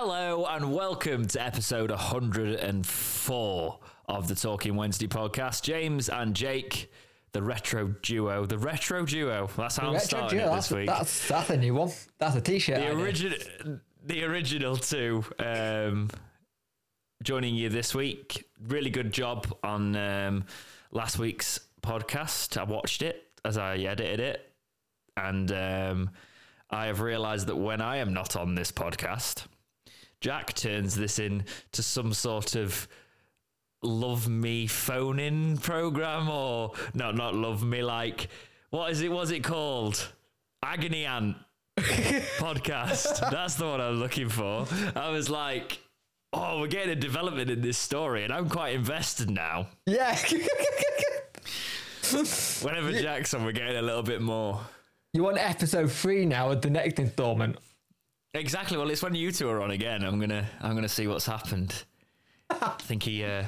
Hello and welcome to episode 104 of the Talking Wednesday podcast. James and Jake, the retro duo. The retro duo. That's how I'm starting Duo, it that's, this week. that's that's a new one. That's a t-shirt. the original, the original two. Um, joining you this week. Really good job on um, last week's podcast. I watched it as I edited it, and um, I have realised that when I am not on this podcast, Jack turns this in to some sort of love me phone in program or no not love me like what is it was it called? Agony aunt podcast. That's the one i'm looking for. I was like oh we're getting a development in this story and i'm quite invested now. Yeah. whenever Jackson, we're getting a little bit more. You want episode three now of the next installment? Exactly. Well, it's when you two are on again. I'm gonna I'm gonna see what's happened. I think he. Uh,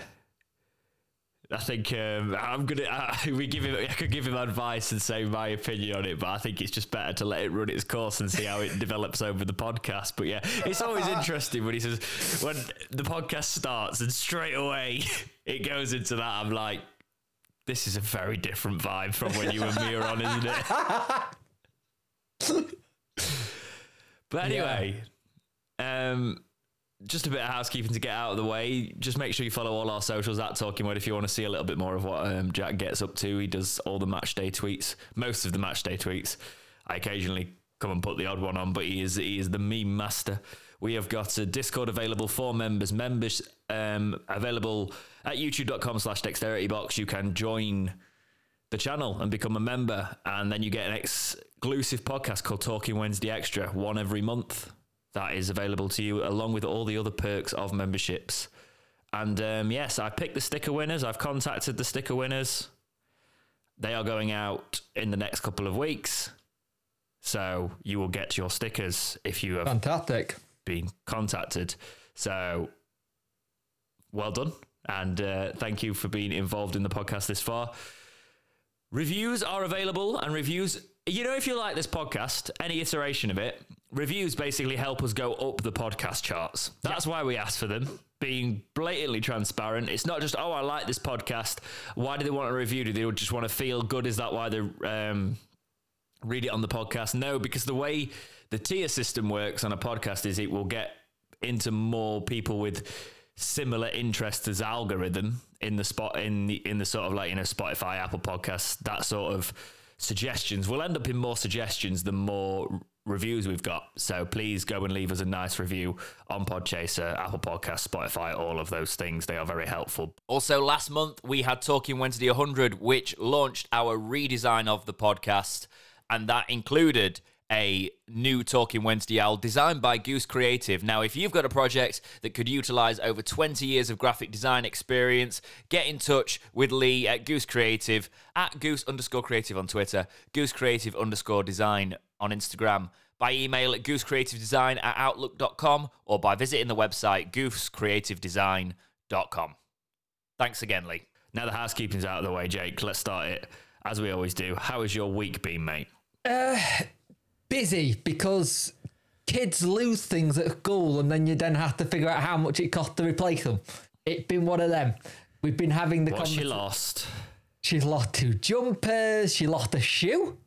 I think um, I'm gonna. Uh, we give him. I could give him advice and say my opinion on it, but I think it's just better to let it run its course and see how it develops over the podcast. But yeah, it's always interesting when he says when the podcast starts and straight away it goes into that. I'm like, this is a very different vibe from when you and me are on, isn't it? But anyway, um, just a bit of housekeeping to get out of the way. Just make sure you follow all our socials at Talking Word if you want to see a little bit more of what um, Jack gets up to. He does all the match day tweets, most of the match day tweets. I occasionally come and put the odd one on, but he is he is the meme master. We have got a Discord available for members. Members um, available at youtube.com slash dexterity box. You can join the channel and become a member. And then you get an exclusive podcast called Talking Wednesday Extra, one every month. That is available to you along with all the other perks of memberships. And um, yes, I picked the sticker winners. I've contacted the sticker winners. They are going out in the next couple of weeks. So you will get your stickers if you have Fantastic. been contacted. So well done. And uh, thank you for being involved in the podcast this far. Reviews are available, and reviews, you know, if you like this podcast, any iteration of it, reviews basically help us go up the podcast charts. That's why we ask for them. Being blatantly transparent. It's not just, oh, I like this podcast. Why do they want a review? Do they just want to feel good? Is that why they um, read it on the podcast? No, because the way the tier system works on a podcast is it will get into more people with similar interests as algorithm in the spot in the in the sort of like you know Spotify, Apple Podcasts, that sort of suggestions. We'll end up in more suggestions the more reviews we've got. So please go and leave us a nice review on Podchaser, Apple Podcasts, Spotify, all of those things. They are very helpful. Also, last month we had Talking Wednesday 100, which launched our redesign of the podcast, and that included a new Talking Wednesday owl designed by Goose Creative. Now, if you've got a project that could utilize over 20 years of graphic design experience, get in touch with Lee at Goose Creative, at Goose underscore creative on Twitter, Goose Creative underscore design on Instagram, by email at goosecreativedesign at outlook.com, or by visiting the website goosecreativedesign.com. Thanks again, Lee. Now the housekeeping's out of the way, Jake. Let's start it as we always do. How has your week been, mate? Uh, Busy because kids lose things at school and then you then have to figure out how much it costs to replace them. It's been one of them. We've been having the What she lost? She's lost two jumpers. She lost a shoe.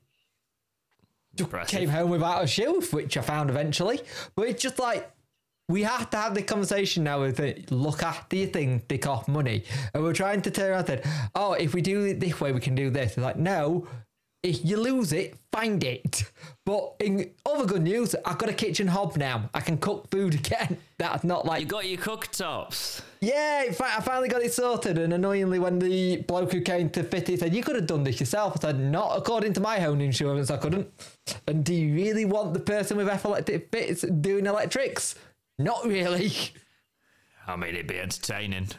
Impressive. came home without a shoe, which I found eventually. But it's just like we have to have the conversation now with it. Look after your things, they cost money. And we're trying to turn around and oh, if we do it this way, we can do this. It's like, no, if you lose it, find it. But in other good news, I've got a kitchen hob now. I can cook food again. That's not like You got your cooktops. yeah, in fact, I finally got it sorted. And annoyingly, when the bloke who came to fit it said, You could have done this yourself, I said, Not according to my home insurance, I couldn't. And do you really want the person with epileptic fits doing electrics? Not really. I mean, it'd be entertaining.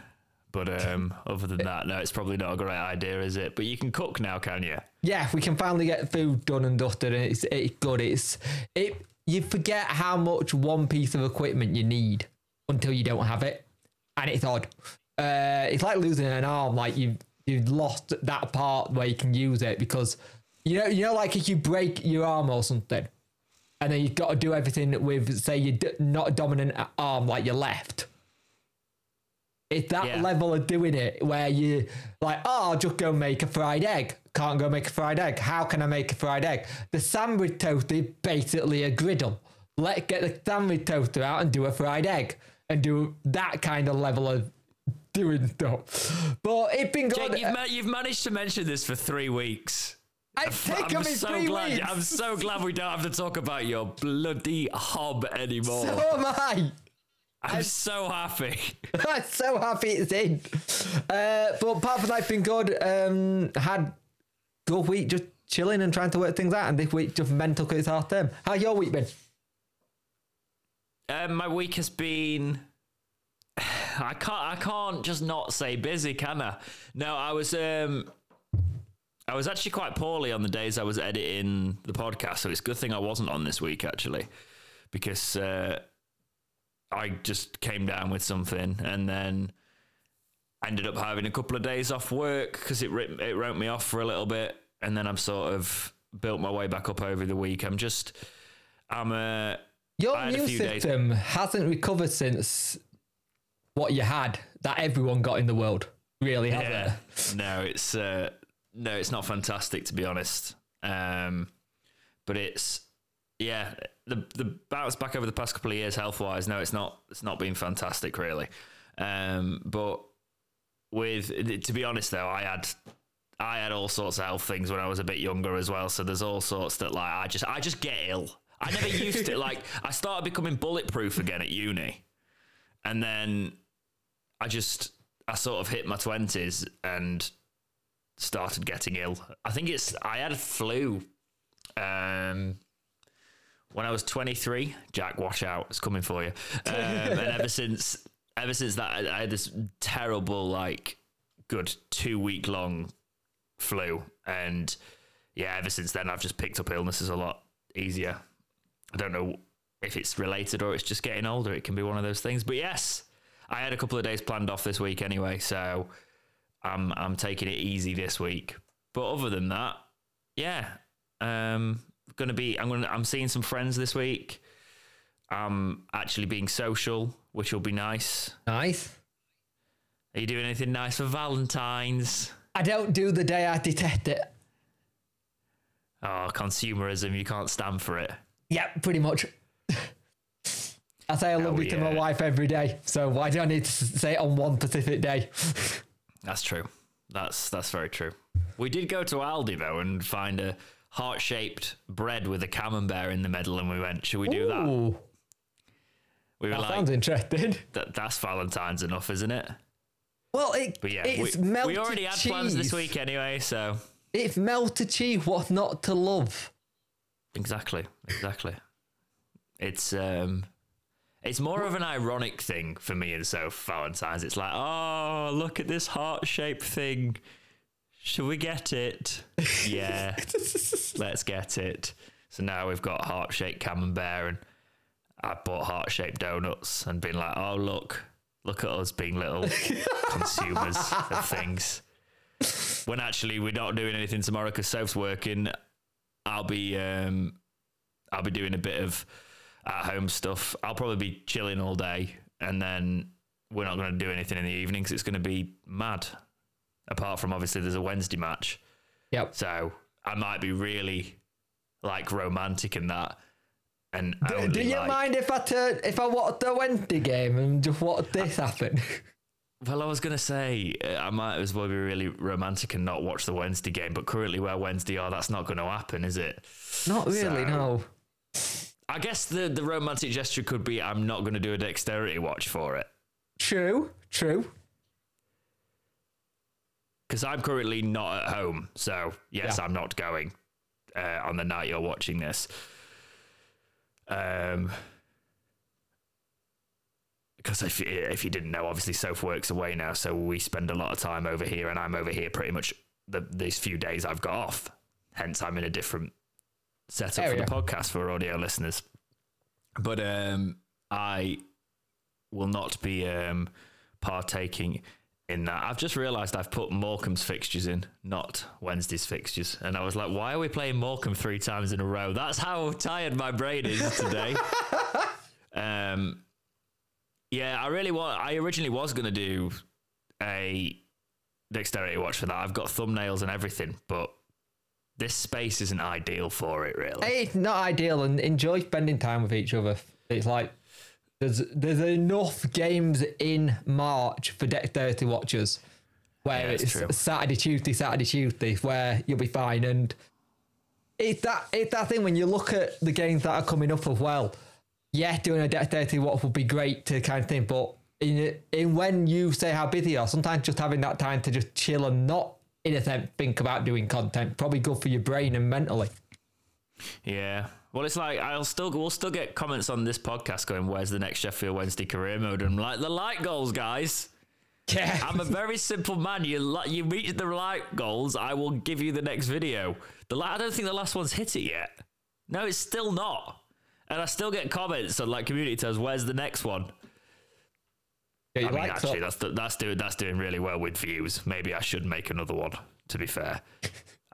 But um, other than that, no, it's probably not a great idea, is it? But you can cook now, can you? Yeah, we can finally get food done and dusted, and it's, it's good. It's it. You forget how much one piece of equipment you need until you don't have it, and it's odd. Uh, it's like losing an arm. Like you you've lost that part where you can use it because you know you know like if you break your arm or something, and then you've got to do everything with, say, you're not a dominant arm like your left. It's that Yeah. level of doing it where you like, oh, I'll just go make a fried egg. Can't go make a fried egg. How can I make a fried egg? The sandwich toaster is basically a griddle. Let's get the sandwich toaster out and do a fried egg and do that kind of level of doing stuff. But it's been good. Jake, you've, ma- you've managed to mention this for three weeks. It's taken I'm so three glad. weeks. I'm so glad we don't have to talk about your bloody hob anymore. so am I. I'm so happy. I'm so happy it's in. Uh, but apart from that, it's been good. Um, had good week just chilling and trying to work things out, and this week just mental because it's half term. How your week been? Um, my week has been. I can't. I can't just not say busy, can I? No, I was. Um, I was actually quite poorly on the days I was editing the podcast, so it's a good thing I wasn't on this week actually, because uh, I just came down with something and then ended up having a couple of days off work because it it wrote me off for a little bit, and then I'm sort of built my way back up over the week. I'm just. I'm uh, Your a immune few days- system hasn't recovered since what you had that everyone got in the world. Really, has Yeah. it? No, it's uh, no, it's not fantastic to be honest. Um, but it's yeah, the the bounce back over the past couple of years health wise. No, it's not. It's not been fantastic really. Um, but with to be honest though, I had I had all sorts of health things when I was a bit younger as well. So there's all sorts that like I just I just get ill. I never used to like I started becoming bulletproof again at uni, and then I just I sort of hit my twenties and started getting ill. I think it's I had a flu um, when I was 23. Jack, watch out, it's coming for you. Um, and ever since ever since that, I, I had this terrible like good two week long flu, and yeah, ever since then I've just picked up illnesses a lot easier. I don't know if it's related or it's just getting older. It can be one of those things. But yes, I had a couple of days planned off this week anyway, so I'm I'm taking it easy this week. But other than that, yeah, um, gonna be. I'm gonna. I'm seeing some friends this week. I'm actually being social, which will be nice. Nice. Are you doing anything nice for Valentine's? I don't do the day I detect it. Oh, consumerism! You can't stand for it. Yep, pretty much. I say I love you to my wife every day, so why do I need to say it on one specific day? That's true. That's that's very true. We did go to Aldi though and find a heart-shaped bread with a camembert in the middle, and we went, "Should we do that?" Ooh, We were that like, sounds interesting. that, "That's Valentine's enough, isn't it?" Well, it, But yeah, it's we, melted we already had cheese. plans this week anyway, so It's melted cheese. What not to love? exactly, exactly. It's um, it's more of an ironic thing for me and so Valentine's. It's like, oh, look at this heart-shaped thing. Should we get it? yeah, let's get it. So now we've got heart-shaped camembert, and I bought heart-shaped donuts, and been like, oh look, look at us being little consumers of things. When actually we're not doing anything tomorrow because Soph's working. I'll be um, I'll be doing a bit of at home stuff. I'll probably be chilling all day, and then we're not going to do anything in the evening because it's going to be mad. Apart from obviously there's a Wednesday match, Yep. so I might be really like romantic in that. And Do, do you like- mind if I turn if I watch the Wednesday game and just watch this happen? Well, I was going to say uh, I might as well be really romantic and not watch the Wednesday game, but currently where Wednesday are, that's not going to happen, is it? Not really. So- no. I guess the the romantic gesture could be I'm not going to do a dexterity watch for it True. True. Because I'm currently not at home. So yes, Yeah. I'm not going uh, on the night you're watching this. Um, because if you, if you didn't know, obviously Soph works away now, so we spend a lot of time over here, and I'm over here pretty much the these few days I've got off. Hence, I'm in a different setup for the podcast for audio listeners. But um, I will not be um, partaking in that. I've just realised I've put Morecambe's fixtures in, not Wednesday's fixtures. And I was like, why are we playing Morecambe three times in a row? That's how tired my brain is today. um, yeah, I really want. I originally was going to do a dexterity watch for that. I've got thumbnails and everything, but this space isn't ideal for it, really. It's not ideal, and enjoy spending time with each other. It's like there's there's enough games in March for dexterity watchers where Yeah, it's true. Saturday, Tuesday, Saturday, Tuesday, where you'll be fine. And it's that it's that thing when you look at the games that are coming up as well. Yeah, doing a dexterity watch would be great to kind of thing, but in in when you say how busy you are, sometimes just having that time to just chill and not in a sense think about doing content probably good for your brain and mentally. Yeah. Well, it's like I'll still we'll still get comments on this podcast going, "Where's the next Sheffield Wednesday career mode?" And I'm like, "The light goals, guys." Yeah, I'm a very simple man. You li- you reach the light goals, I will give you the next video. The I don't think the last one's hit it yet. No, it's still not. And I still get comments on like community tells, Where's the next one? Yeah, I mean, actually, that. that's that's doing that's doing really well with views. Maybe I should make another one. To be fair,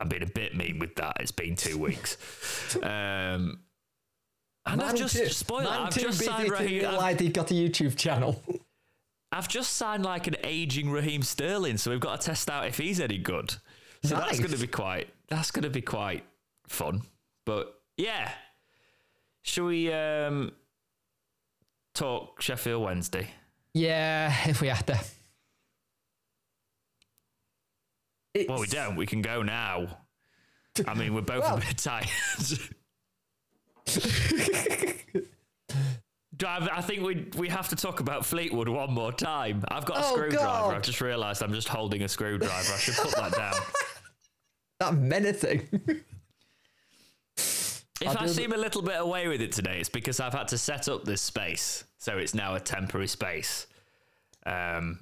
I'm being a bit mean with that. It's been two weeks, um, and I've just too, spoiled. it. I've just signed Raheem. I've, got a YouTube channel. I've just signed like an aging Raheem Sterling, so we've got to test out if he's any good. So that's going to be quite. That's going to be quite fun. But yeah, shall we um, talk Sheffield Wednesday? yeah, if we have to. Well, we don't. We can go now. I mean, we're both Well- a bit tired. I, I think we we have to talk about Fleetwood one more time. I've got a Oh, screwdriver. God. I've just realised I'm just holding a screwdriver. I should put that down. That menacing. If I'll I seem a little bit away with it today, it's because I've had to set up this space, so it's now a temporary space. Um,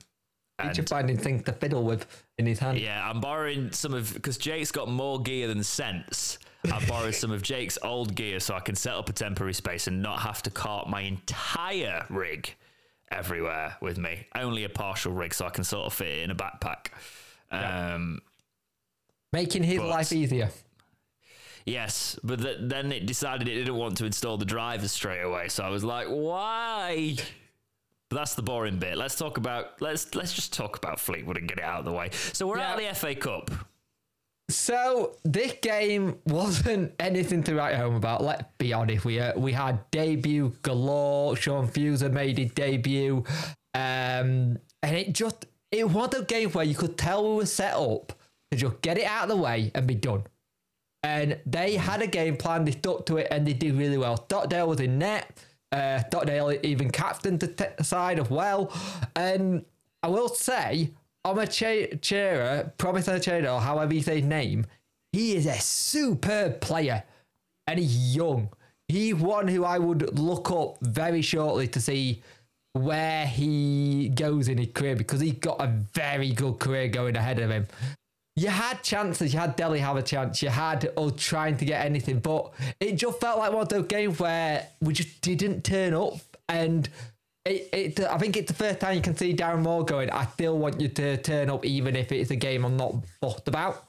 He's and finding things to fiddle with in his hand. yeah, I'm borrowing some of because Jake's got more gear than sense. I borrowed some of Jake's old gear so I can set up a temporary space and not have to cart my entire rig everywhere with me. Only a partial rig, so I can sort of fit it in a backpack. Um, Making his But- life easier. Yes, but th- then it decided it didn't want to install the drivers straight away. So I was like, why? But that's the boring bit. Let's talk about let's let's just talk about Fleetwood and get it out of the way. So we're out of the FA Cup. So this game wasn't anything to write home about. Let's be honest. We uh, we had debut galore. Sean Fusire made his debut, um, and it just it was a game where you could tell we were set up to just get it out of the way and be done. And they had a game plan. They stuck to it, and they did really well. Stockdale was in net. Uh, even captained the t- side as well. And I will say, Omar Ch- Chera, Promisor Chera, or however you say his name, he is a superb player, and he's young. He's one who I would look up very shortly to see where he goes in his career because he's got a very good career going ahead of him you had chances. You had Deli have a chance. You had us trying to get anything, but it just felt like one of those games where we just didn't turn up. And it, it, I think it's the first time you can see Darren Moore going, I still want you to turn up, even if it's a game I'm not fussed about,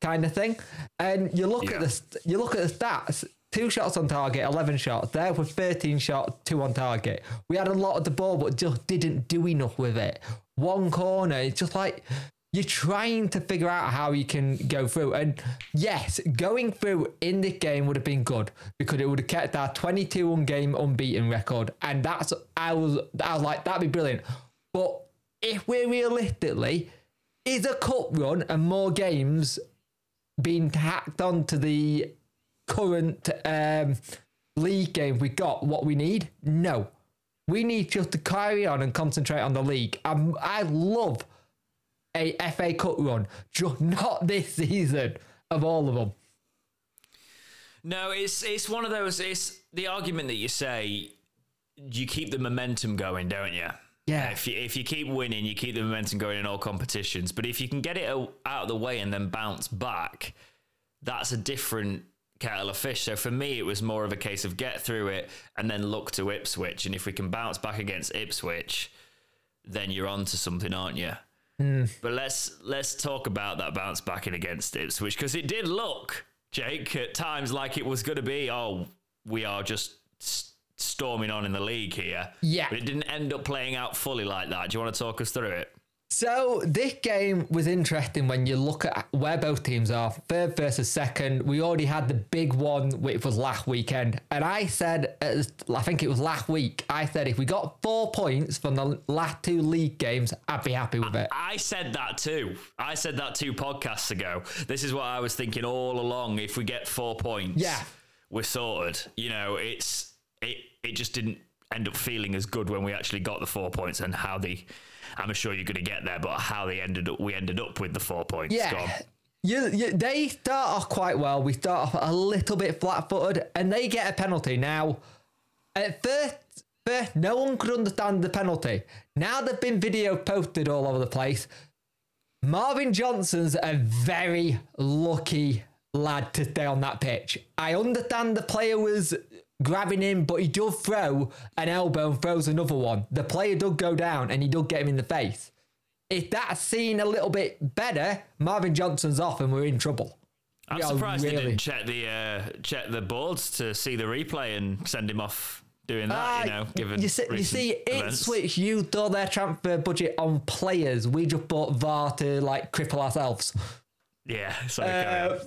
kind of thing. And you look Yeah. at the you look at the stats. Two shots on target, 11 shots. There were 13 shots, two on target. We had a lot of the ball, but just didn't do enough with it. One corner, it's just like you're trying to figure out how you can go through. And yes, going through in this game would have been good because it would have kept our 22 un game unbeaten record. And that's, I was, I was like, that'd be brilliant. But if we're realistically, is a cup run and more games being tacked onto the current um, league game we got what we need? No. We need just to carry on and concentrate on the league. Um, I love a FA Cup run, just not this season of all of them. No, it's it's one of those. It's the argument that you say you keep the momentum going, don't you? Yeah. If you, if you keep winning, you keep the momentum going in all competitions. But if you can get it out of the way and then bounce back, that's a different kettle of fish. So for me, it was more of a case of get through it and then look to Ipswich. And if we can bounce back against Ipswich, then you're on to something, aren't you? Hmm. But let's let's talk about that bounce back in against Ipswich because it did look, Jake, at times like it was going to be. Oh, we are just s- storming on in the league here. Yeah. but it didn't end up playing out fully like that. Do you want to talk us through it? So this game was interesting when you look at where both teams are, third versus second. We already had the big one, which was last weekend, and I said, I think it was last week, I said if we got four points from the last two league games, I'd be happy with it. I said that too. I said that two podcasts ago. This is what I was thinking all along. If we get four points, Yeah. we're sorted. You know, it's it. It just didn't end up feeling as good when we actually got the four points and how the. I'm sure you're going to get there, but how they ended up, we ended up with the four points. Yeah. You, you, they start off quite well. We start off a little bit flat footed and they get a penalty. Now, at first, first, no one could understand the penalty. Now there've been video posted all over the place. Marvin Johnson's a very lucky lad to stay on that pitch. I understand the player was grabbing him, but he does throw an elbow and throws another one. The player does go down and he does get him in the face. If that's seen a little bit better, Marvin Johnson's off and we're in trouble. I'm We surprised they didn't check the uh, check the boards to see the replay and send him off doing that. you Ah, know, given you see, you see events. Ipswich used all their transfer budget on players. We just bought VAR to like cripple ourselves. Yeah, sorry. Uh,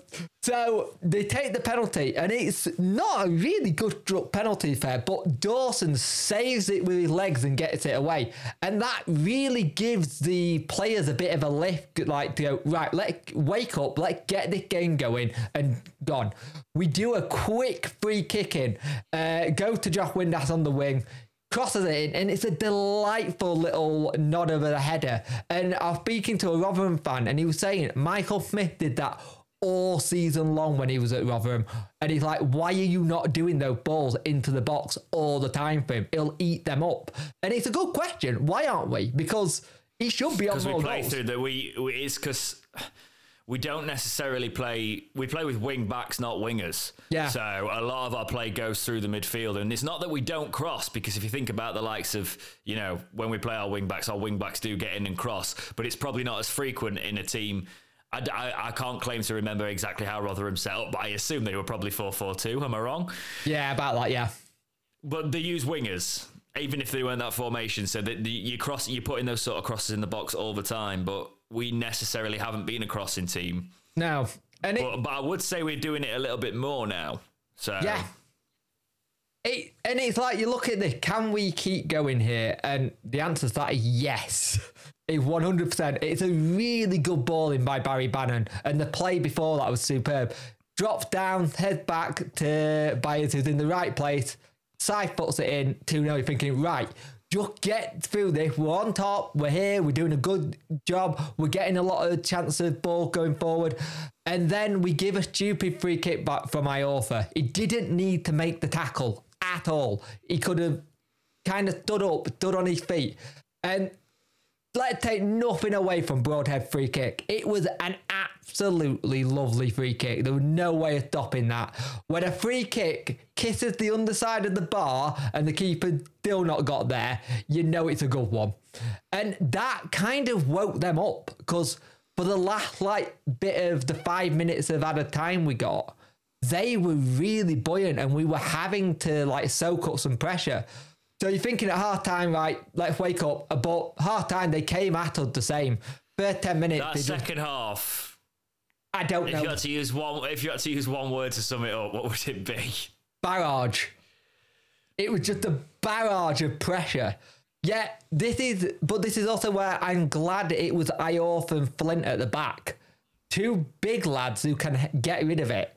so they take the penalty, and it's not a really good penalty fair, but Dawson saves it with his legs and gets it away. And that really gives the players a bit of a lift, like to go, right, let wake up, let's get this game going and gone. We do a quick free kick in, uh, go to Josh Windass on the wing crosses it in, and it's a delightful little nod over the header. And I was speaking to a Rotherham fan, and he was saying Michael Smith did that all season long when he was at Rotherham. And he's like, why are you not doing those balls into the box all the time for him? He'll eat them up. And it's a good question. Why aren't we? Because he should be on because we more play goals. through that we, we it's because we don't necessarily play we play with wing backs not wingers Yeah. so a lot of our play goes through the midfield and it's not that we don't cross because if you think about the likes of you know when we play our wing backs our wing backs do get in and cross but it's probably not as frequent in a team I, I, I can't claim to remember exactly how Rotherham set up, but I assume they were probably 4 4 2. Am I wrong? Yeah, about that, yeah. But they use wingers, even if they weren't that formation. So that you cross, you put in those sort of crosses in the box all the time. But we necessarily haven't been a crossing team. No. And it, But, but I would say we're doing it a little bit more now. So Yeah. It, and it's like you look at the can we keep going here? And the answer to that is yes. It's 100%. It's a really good balling by Barry Bannon. And the play before that was superb. Drops down, head back to Byers, who's in the right place. Side puts it in 2 0. You're thinking, right, just get through this. We're on top. We're here. We're doing a good job. We're getting a lot of chances of ball going forward. And then we give a stupid free kick back from Iorfa. He didn't need to make the tackle at all. He could have kind of stood up, stood on his feet. And let's take nothing away from Broadhead free kick. It was an absolutely lovely free kick. There was no way of stopping that. When a free kick kisses the underside of the bar and the keeper still not got there, you know it's a good one. And that kind of woke them up because for the last like bit of the five minutes of added time we got, they were really buoyant and we were having to like soak up some pressure. So you're thinking at half time, right, let's wake up. But half time, they came at us the same. First 10 minutes, that they just, second half, I don't if you had to use one, if you had to use one word to sum it up, what would it be? barrage. It was just a barrage of pressure. Yeah, this is, but this is also where I'm glad it was Iorf and Flint at the back. Two big lads who can get rid of it.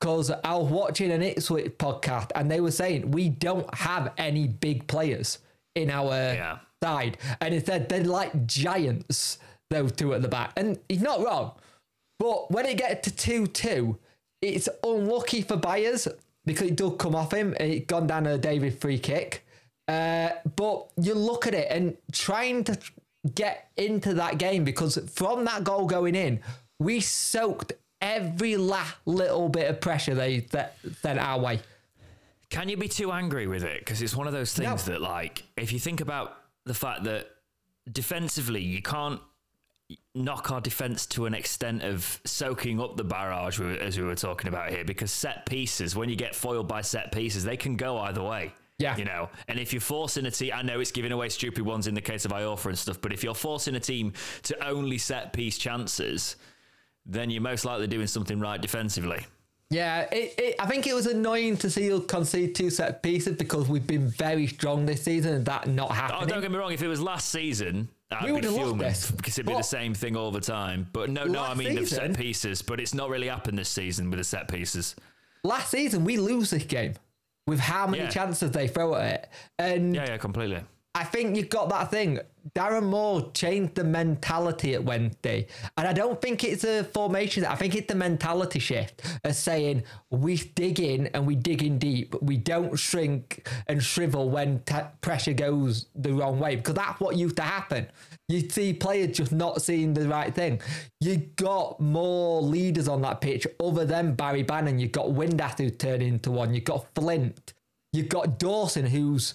Because I was watching an Ipswich podcast and they were saying we don't have any big players in our Yeah. side. And it said they're like giants, those two at the back. And he's not wrong. But when it gets to 2 2, it's unlucky for Byers because it does come off him. And it gone down a Davis free kick. Uh, but you look at it and trying to get into that game because from that goal going in, we soaked every last little bit of pressure they that sent our way. Can you be too angry with it? Because it's one of those things No. that, like, if you think about the fact that defensively, you can't. knock our defense to an extent of soaking up the barrage as we were talking about here because set pieces when you get foiled by set pieces they can go either way Yeah. you know and if you're forcing a team i know it's giving away stupid ones in the case of iorfa and stuff but if you're forcing a team to only set piece chances then you're most likely doing something right defensively Yeah, it, it, I think it was annoying to see you concede two set pieces because we've been very strong this season and that not Oh, happening. don't get me wrong. If it was last season, I'd We would've loved this. because it'd be But- the same thing all the time. But no, no, I mean the season- set pieces. But it's not really happened this season with the set pieces. Last season, we lose this game with how many Yeah. chances they throw at it. And Yeah, yeah, completely. I think you've got that thing. Darren Moore changed the mentality at Wednesday. And I don't think it's a formation. I think it's the mentality shift of saying we dig in and we dig in deep. We don't shrink and shrivel when t- pressure goes the wrong way because that's what used to happen. You see players just not seeing the right thing. You got more leaders on that pitch other than Barry Bannon. You've got Windass who turned into one. You've got Flint. You've got Dawson who's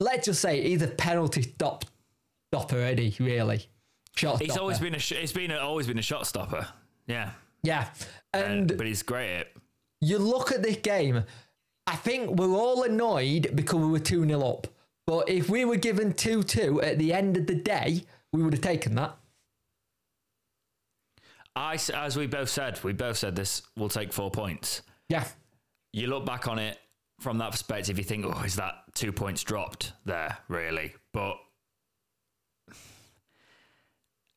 let's just say he's a penalty stop stopper already, really. Shot He's stopper. always been a. sh- He's been a, always been a shot stopper. Yeah, yeah. Uh, And but he's great at you look at this game, I think we're all annoyed because we were 2 0 up. But if we were given 2 2 at the end of the day, we would have taken that. I, as we both said, we both said this we'll take four points. Yeah. You look back on it from that perspective, you think, oh, is that two points dropped there, really? But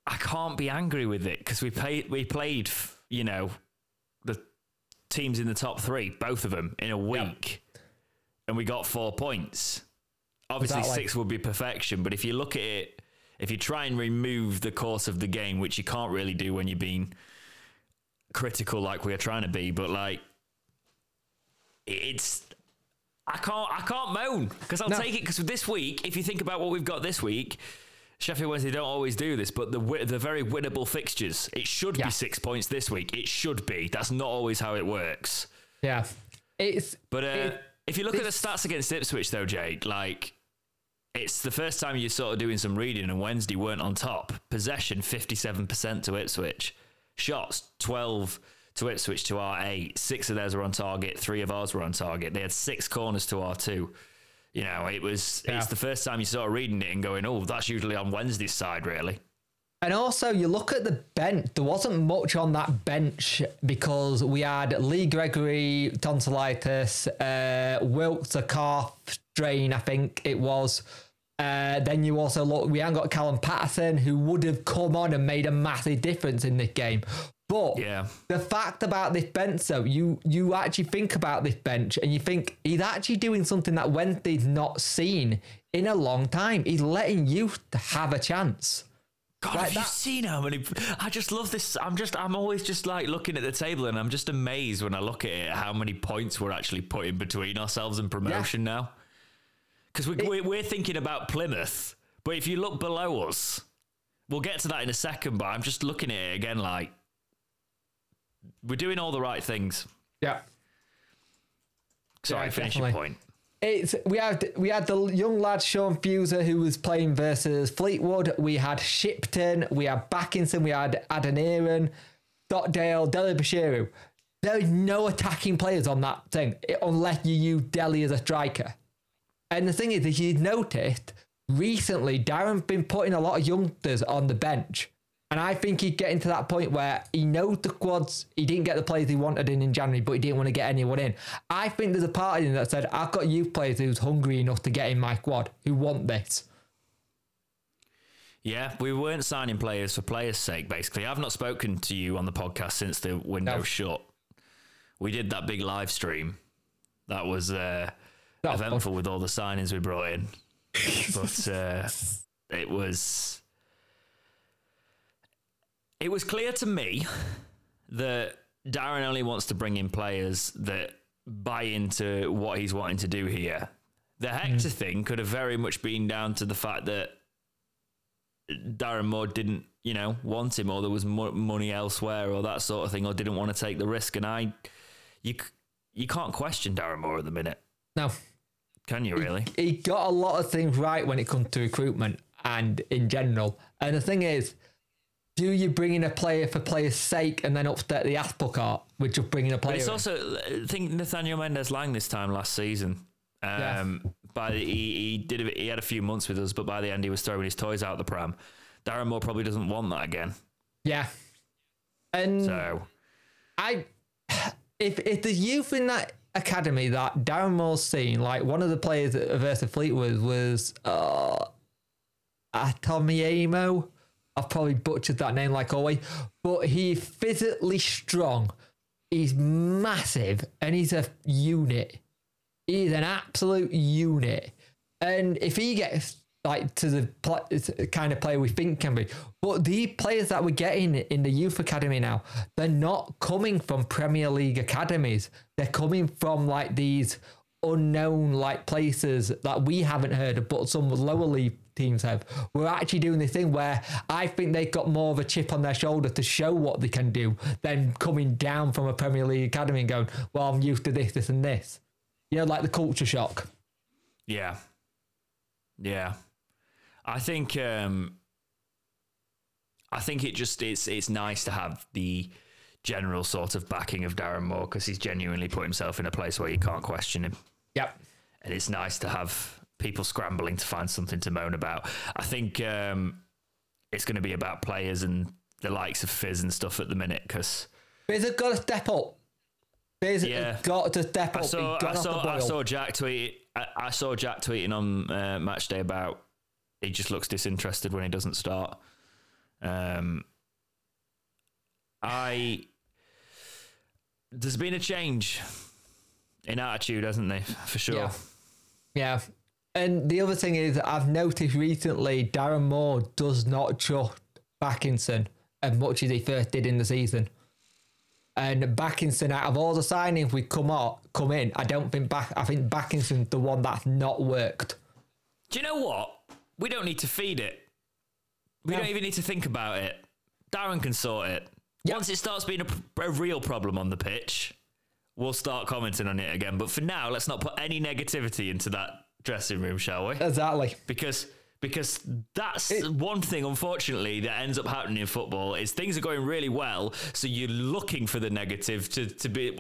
I can't be angry with it because we played, we played, you know, the teams in the top three, both of them, in a week, and we got four points. Obviously, like- six would be perfection, but if you look at it, if you try and remove the course of the game, which you can't really do when you're being critical like we are trying to be, but like it's I can't I can't moan because I'll No. take it because this week, if you think about what we've got this week, Sheffield Wednesday don't always do this, but the the very winnable fixtures, it should Yeah. be six points this week. It should be. That's not always how it works. Yeah. It's. But uh, It- if you look at the stats against Ipswich, though, Jake, like it's the first time you're sort of doing some reading, and Wednesday weren't on top. Possession 57% to Ipswich, shots 12 to Ipswich to our eight. Six of theirs were on target. Three of ours were on target. They had six corners to our two. You know, it was Yeah. it's the first time you sort of reading it and going, oh, that's usually on Wednesday's side, really. And also, you look at the bench, there wasn't much on that bench because we had Lee Gregory, tonsillitis, uh, Wilks, a calf strain, I think it was. Uh, then you also look, we haven't got Callum Paterson, who would have come on and made a massive difference in this game. But Yeah. the fact about this bench, though, you you actually think about this bench and you think he's actually doing something that Wednesday's not seen in a long time. He's letting you have a chance. God, Like have you seen how many? I just love this. I'm just, I'm always just like looking at the table, and I'm just amazed when I look at it how many points we're actually putting between ourselves and promotion now. Because we, we're, we're thinking about Plymouth, but if you look below us, we'll get to that in a second. But I'm just looking at it again, like we're doing all the right things. Yeah. Sorry, Yeah, finish your point. It's we had we had the young lad Sean Fusire who was playing versus Fleetwood. We had Shipton, we had Bakinson, we had Adeniran, Stockdale, Deli Bashiru. There is no attacking players on that thing unless you use Deli as a striker. And the thing is, if you've noticed recently, Darren's been putting a lot of youngsters on the bench. And I think he's getting to that point where he knows the quads, he didn't get the players he wanted in in January, but he didn't want to get anyone in. I think there's a part of him that said, I've got youth players who's hungry enough to get in my quad, who want this. Yeah, we weren't signing players for players' sake, basically. I've not spoken to you on the podcast since the window No. shut. We did that big live stream. That was uh, That was fun. eventful with all the signings we brought in. but uh, it was. It was clear to me that Darren only wants to bring in players that buy into what he's wanting to do here. The hmm. Hector thing could have very much been down to the fact that Darren Moore didn't, you know, want him, or there was mo- money elsewhere, or that sort of thing, or didn't want to take the risk. And I, you, you can't question Darren Moore at the minute, No, can you? Really? he got a lot of things right when it comes to recruitment and in general. And the thing is, do you bring in a player for players' sake and then upset the apple cart with just bringing a player? But it's in? also I think Nathaniel Mendez-Laing this time last season. Um, By the, he, he did a, he had a few months with us, but by the end he was throwing his toys out the pram. Darren Moore probably doesn't want that again. yeah, and So I if if the youth in that academy that Darren Moore's seen, like one of the players at Versa Fleetwood was uh Atomiemo. I've probably butchered that name like always, but he's physically strong. He's massive and he's a unit. He's an absolute unit. And if he gets like to the pl- kind of player we think can be, but the players that we're getting in the youth academy now, they're not coming from Premier League academies. They're coming from like these unknown like places that we haven't heard of, but some lower league teams have. We're actually doing this thing where I think they've got more of a chip on their shoulder to show what they can do than coming down from a Premier League academy and going, "Well, I'm used to this, this, and this." You know, like the culture shock. Yeah. Yeah. I think um I think it just it's it's nice to have the general sort of backing of Darren Moore because he's genuinely put himself in a place where you can't question him. Yep. And it's nice to have people scrambling to find something to moan about. I think um it's going to be about players and the likes of Fizz and stuff at the minute because Fizz has got to step up. Biz Yeah. has got to step up. I saw, I saw, I saw Jack tweet. I, I saw Jack tweeting on uh, match day about he just looks disinterested when he doesn't start. Um, I there's been a change in attitude, hasn't there? For sure. Yeah. Yeah. And the other thing is, I've noticed recently Darren Moore does not trust Bakinson as much as he first did in the season. And Bakinson, out of all the signings we come out, come in, I don't think back. I think Bakinson's the one that's not worked. Do you know what? We don't need to feed it. We No. don't even need to think about it. Darren can sort it. Yeah. Once it starts being a, a real problem on the pitch, we'll start commenting on it again. But for now, let's not put any negativity into that dressing room, shall we? Exactly. Because because that's one thing, unfortunately, that ends up happening in football is things are going really well, so you're looking for the negative to, to be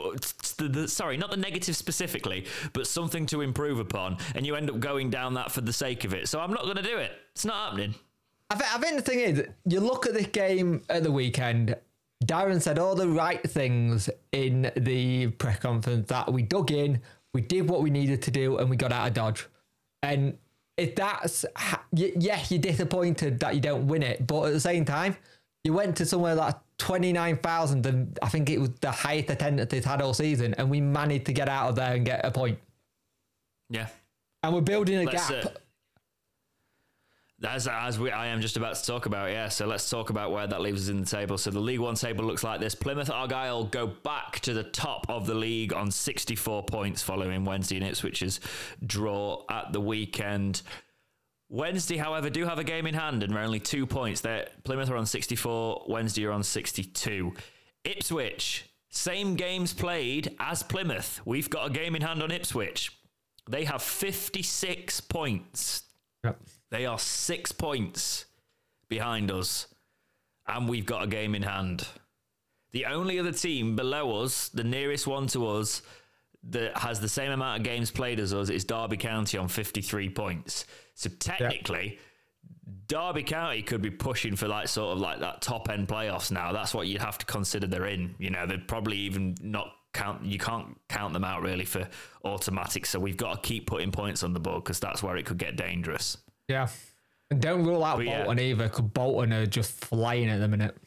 to the, sorry, not the negative specifically, but something to improve upon, and you end up going down that for the sake of it. So I'm not going to do it. It's not happening. I, th- I think the thing is, you look at this game at the weekend. Darren said all the right things in the press conference that we dug in, we did what we needed to do, and we got out of dodge. And if that's ha- yeah, you're disappointed that you don't win it, but at the same time, you went to somewhere like twenty nine thousand, and I think it was the highest attendance they've had all season, and we managed to get out of there and get a point. Yeah. And we're building a Let's, gap. uh, As, as we, I am just about to talk about, yeah. So let's talk about where that leaves us in the table. So the League One table looks like this: Plymouth Argyle go back to the top of the league on 64 points, following Wednesday and Ipswich's draw at the weekend. Wednesday, however, do have a game in hand and are only two points. They're, Plymouth are on 64, Wednesday are on 62. Ipswich, same games played as Plymouth. We've got a game in hand on Ipswich. They have 56 points. Yep. They are six points behind us, and we've got a game in hand. The only other team below us, the nearest one to us, that has the same amount of games played as us is Derby County on 53 points. So technically, Derby County could be pushing for like sort of like that top end playoffs now. That's what you'd have to consider they're in. You know, they'd probably even not count. You can't count them out really for automatic. So we've got to keep putting points on the board because that's where it could get dangerous. Yeah. And don't rule out But yeah. Bolton either, because Bolton are just flying at the minute.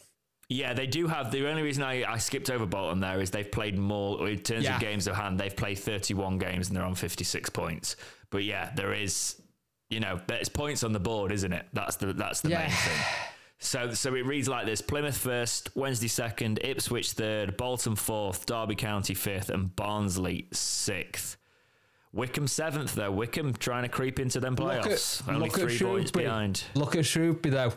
Yeah, they do have. The only reason I, I skipped over Bolton there is they've played more in terms Yeah. of games of hand. They've played 31 games and they're on 56 points. But yeah, there is, you know, there's points on the board, isn't it? That's the that's the Yeah. main thing. So so it reads like this: Plymouth first, Wednesday second, Ipswich third, Bolton fourth, Derby County fifth, and Barnsley sixth. Wycombe seventh though. Wycombe trying to creep into them Look playoffs. at, Only look at three points behind. Look at Shrewsbury though.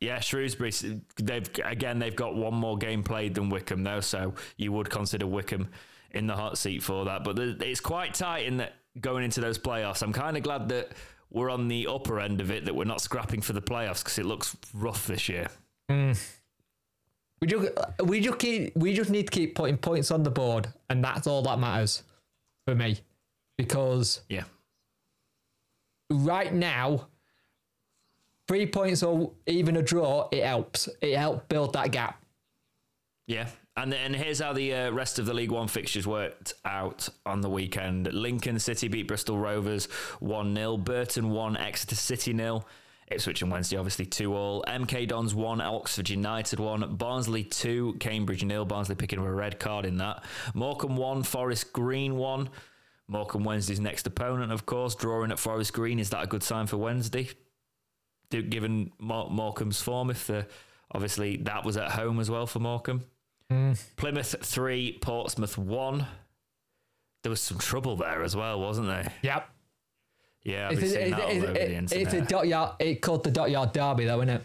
Yeah, Shrewsbury. They've again. They've got one more game played than Wycombe, though, so you would consider Wycombe in the hot seat for that. But the- it's quite tight in that going into those playoffs. I'm kind of glad that we're on the upper end of it, that we're not scrapping for the playoffs because it looks rough this year. Hmm. We just we just keep we just need to keep putting points on the board, and that's all that matters for me. Because Yeah. right now, three points or even a draw, it helps. It helps build that gap. Yeah. And and here's how the uh, rest of the League One fixtures worked out on the weekend. Lincoln City beat Bristol Rovers 1 0. Burton 1, Exeter City 0. Ipswich and Wednesday, obviously 2 all. MK Dons 1, Oxford United 1. Barnsley 2, Cambridge 0. Barnsley picking up a red card in that. Morecambe 1, Forest Green 1. Morecambe Wednesday's next opponent, of course, drawing at Forest Green. Is that a good sign for Wednesday? Given Mor- Morecambe's form, if the obviously that was at home as well for Morecambe. Hmm. Plymouth three, Portsmouth one. There was some trouble there as well, wasn't there? Yep. Yeah, I've It's, been a, seeing it's, that all over the it's, a dot yard. It called the dockyard derby, though, isn't it?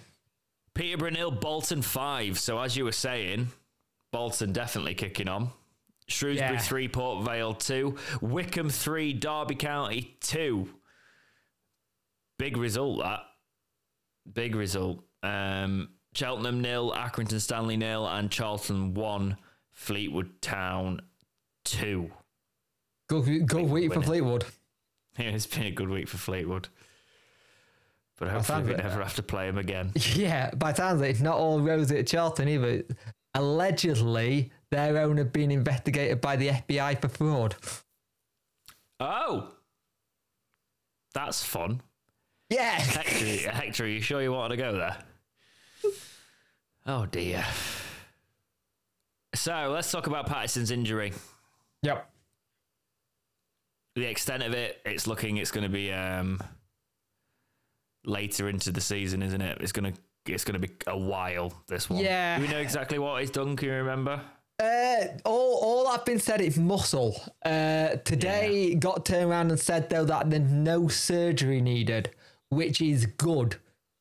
Peterborough nil, Bolton five. So as you were saying, Bolton definitely kicking on. Shrewsbury Yeah. three, Port Vale two, Wycombe three, Derby County two. Big result that. Big result. Um, Cheltenham nil, Accrington Stanley nil, and Charlton one, Fleetwood Town two. Good, good week for. Fleetwood. Yeah, it's been a good week for Fleetwood. But hopefully we never have to play him again. Yeah, by the of it's not all rosy at Charlton either. Allegedly, their owner being investigated by the FBI for fraud. Oh, that's fun. Yeah. Hector, Hector, are you sure you wanted to go there? Oh dear. So let's talk about Paterson's injury. yep. The extent of it, it's looking it's going to be um, later into the season, isn't it? It's going to it's going to be a while. This one. Yeah. Do we know exactly what he's done? Can you remember? Uh, all, all that been said, it's muscle. Uh, today got turned around and said though that there's no surgery needed, which is good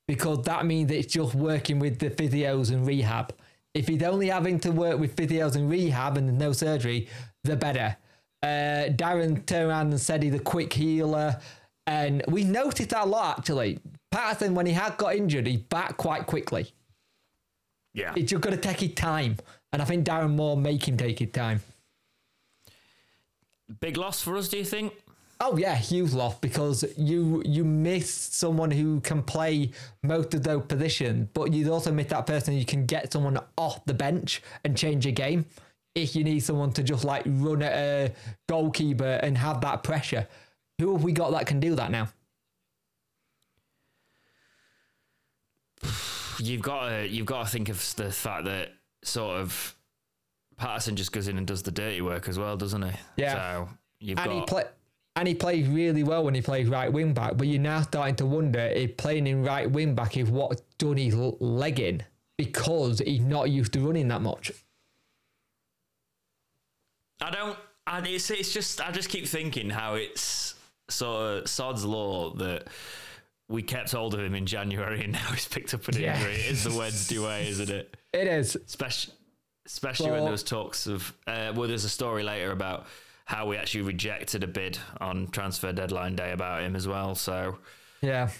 because that means it's just working with the physios and rehab. If he's only having to work with physios and rehab and there's no surgery, the better. Uh, Darren turned around and said he's a quick healer, and we noticed that a lot actually. Paterson, when he had got injured, he's back quite quickly. Yeah. It's just got to take his time. And I think Darren Moore make him take his time. Big loss for us, do you think? Oh yeah, huge loss because you you miss someone who can play most of those positions, but you also miss that person you can get someone off the bench and change a game. If you need someone to just like run at a goalkeeper and have that pressure, who have we got that can do that now? You've got to you've got to think of the fact that sort of Paterson just goes in and does the dirty work as well, doesn't he? Yeah. So you've And he got play and he plays really well when he plays right wing back. But you're now starting to wonder if playing in right wing back is what done his leg in because he's not used to running that much. I don't. And it's it's just I just keep thinking how it's sort of sod's law that we kept hold of him in January and now he's picked up an Yeah. injury. It is the Wednesday way, isn't it? It is. Especially especially when Well- there was talks of uh, well, there's a story later about how we actually rejected a bid on transfer deadline day about him as well. So Yeah.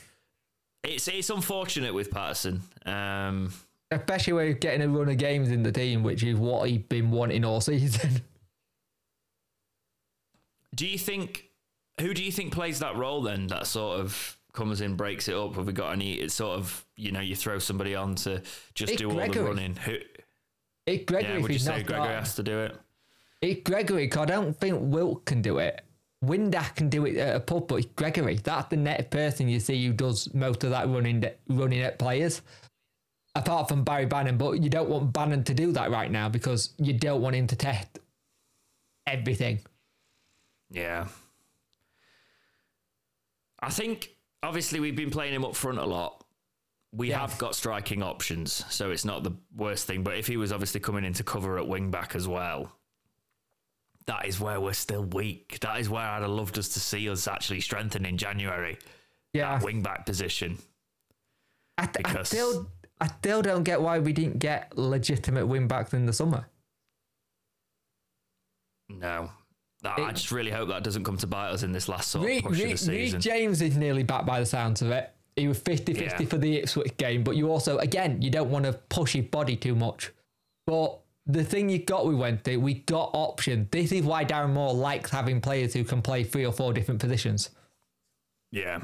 it's it's unfortunate with Paterson. Um, Especially when he's getting a run of games in the team, which is what he's been wanting all season. Do you think who do you think plays that role then? That sort of comes in, breaks it up. Have we got any? It's sort of you know you throw somebody on to just do all the running. Who? It's Gregory. Yeah, would you say Gregory has to do it? It's Gregory, I don't think Wilks can do it. Windass can do it at a pub, but Gregory. That's the net person you see who does most of that running running at players. Apart from Barry Bannan, but you don't want Bannan to do that right now because you don't want him to test everything. Yeah. I think obviously we've been playing him up front a lot. We have got striking options, so it's not the worst thing. But if he was obviously coming into cover at wing back as well, that is where we're still weak. That is where I'd have loved us to see us actually strengthen in January. Yeah, Wing back position. I, th- I still, I still don't get why we didn't get legitimate wing backs in the summer. No. That, I just really hope that doesn't come to bite us in this last sort of Reed, push of the season. Reece James is nearly back by the sounds of it. He was 50 50 Yeah. for the Ipswich game, but you also, again, you don't want to push his body too much. But the thing you got with Wednesday, we got option. This is why Darren Moore likes having players who can play three or four different positions. Yeah,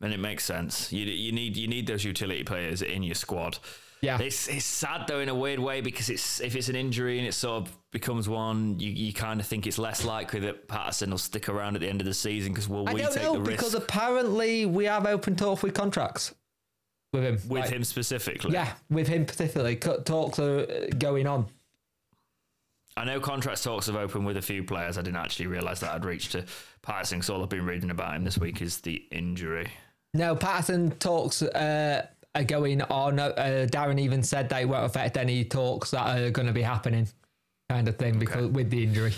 and it makes sense. You you need you need those utility players in your squad. Yeah. It's it's sad though in a weird way because it's if it's an injury and it sort of becomes one, you, you kind of think it's less likely that Paterson will stick around at the end of the season because will I we don't take know the risk because apparently we have open talk with contracts with him. with Like, him specifically? Yeah, with him specifically. Co- Talks are uh, going on. I know contract talks have opened with a few players. I didn't actually realise that I'd reached to Paterson because all I've been reading about him this week is the injury. No, Paterson talks uh, are going on. Uh, Darren even said they won't affect any talks that are going to be happening, kind of thing, because with the injury.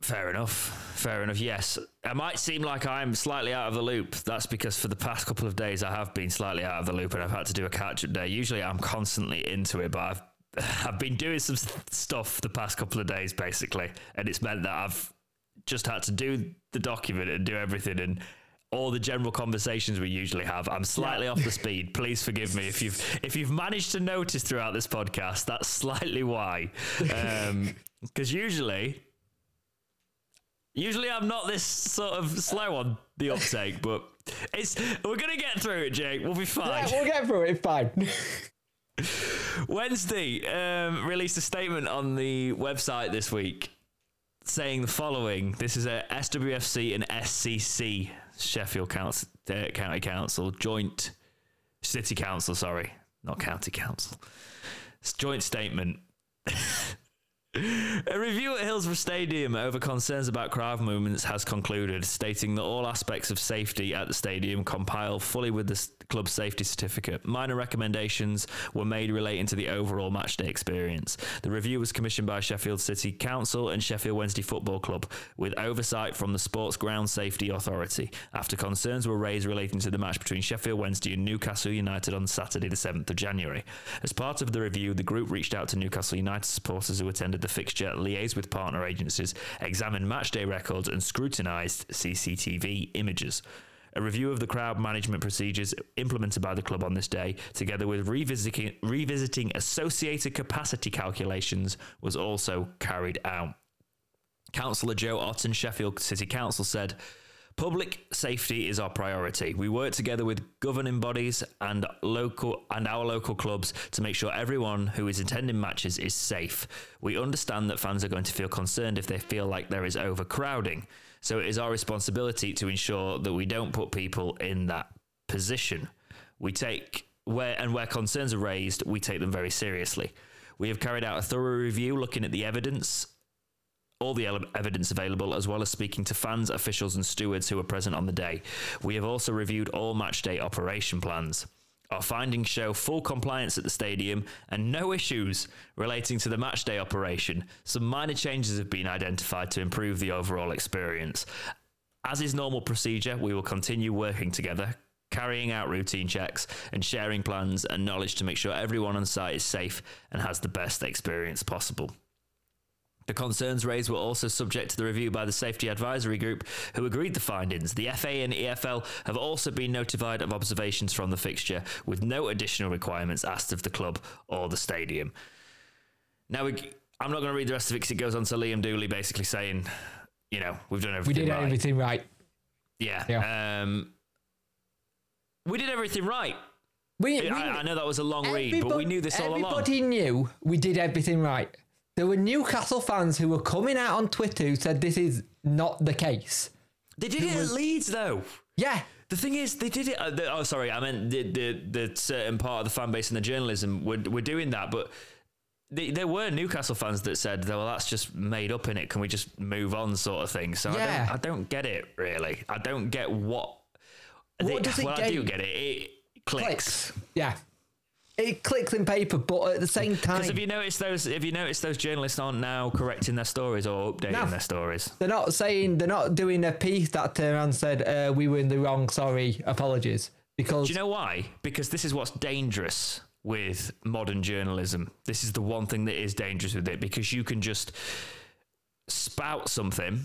Fair enough. Fair enough. Yes. It might seem like I'm slightly out of the loop. That's because for the past couple of days I have been slightly out of the loop and I've had to do a catch up day. Usually I'm constantly into it, but I've I've been doing some stuff the past couple of days basically, and it's meant that I've just had to do the document and do everything and all the general conversations we usually have. I'm slightly off the speed. Please forgive me if you've if you've managed to notice throughout this podcast. That's slightly why, because usually Usually I'm not this sort of slow on the uptake, but it's we're gonna get through it, Jake. We'll be fine. Yeah, we'll get through it. Fine. Wednesday um, released a statement on the website this week saying the following: This is a SWFC and SCC Sheffield Council, uh, County Council joint city council. Sorry, not county council. It's joint statement. A review at Hillsborough Stadium over concerns about crowd movements has concluded, stating that all aspects of safety at the stadium compile fully with the club's safety certificate. Minor recommendations were made relating to the overall matchday experience. The review was commissioned by Sheffield City Council and Sheffield Wednesday Football Club, with oversight from the Sports Ground Safety Authority, after concerns were raised relating to the match between Sheffield Wednesday and Newcastle United on Saturday, the 7th of January. As part of the review, the group reached out to Newcastle United supporters who attended the fixture, liaised with partner agencies, examined matchday records, and scrutinised CCTV images. A review of the crowd management procedures implemented by the club on this day, together with revisiting, revisiting associated capacity calculations, was also carried out. Councillor Joe Otten, Sheffield City Council, said, Public safety is our priority. We work together with governing bodies and local and our local clubs to make sure everyone who is attending matches is safe. We understand that fans are going to feel concerned if they feel like there is overcrowding. So it is our responsibility to ensure that we don't put people in that position. We take where and where concerns are raised, we take them very seriously. We have carried out a thorough review looking at the evidence all the evidence available, as well as speaking to fans, officials, and stewards who were present on the day. We have also reviewed all match day operation plans. Our findings show full compliance at the stadium and no issues relating to the match day operation. Some minor changes have been identified to improve the overall experience. As is normal procedure, we will continue working together, carrying out routine checks and sharing plans and knowledge to make sure everyone on site is safe and has the best experience possible. The concerns raised were also subject to the review by the Safety Advisory Group, who agreed the findings. The FA and EFL have also been notified of observations from the fixture, with no additional requirements asked of the club or the stadium. Now, we, I'm not going to read the rest of it because it goes on to Liam Dooley basically saying, you know, we've done everything We did right. everything right. Yeah. Yeah. Um, we did everything right. We, we I, I know that was a long read, but we knew this all along. Everybody knew we did everything right. There were Newcastle fans who were coming out on Twitter who said this is not the case. They did it at Leeds, though. Yeah, The thing is, they did it. Uh, the, oh, sorry, I meant the, the the certain part of the fan base and the journalism were were doing that, but they, there were Newcastle fans that said, "Well, that's just made up in it. Can we just move on?" Sort of thing. So Yeah. I don't, I don't get it really. I don't get what. What they- does it well, I do get it. It clicks. clicks. Yeah, it clicks in paper, but at the same time, Because have you noticed those? Have you noticed those journalists aren't now correcting their stories or updating No. their stories? they're not saying they're not doing a piece that turned around and said uh, we were in the wrong. Sorry, apologies. Because Do you know why? Because this is what's dangerous with modern journalism. This is the one thing that is dangerous with it because you can just spout something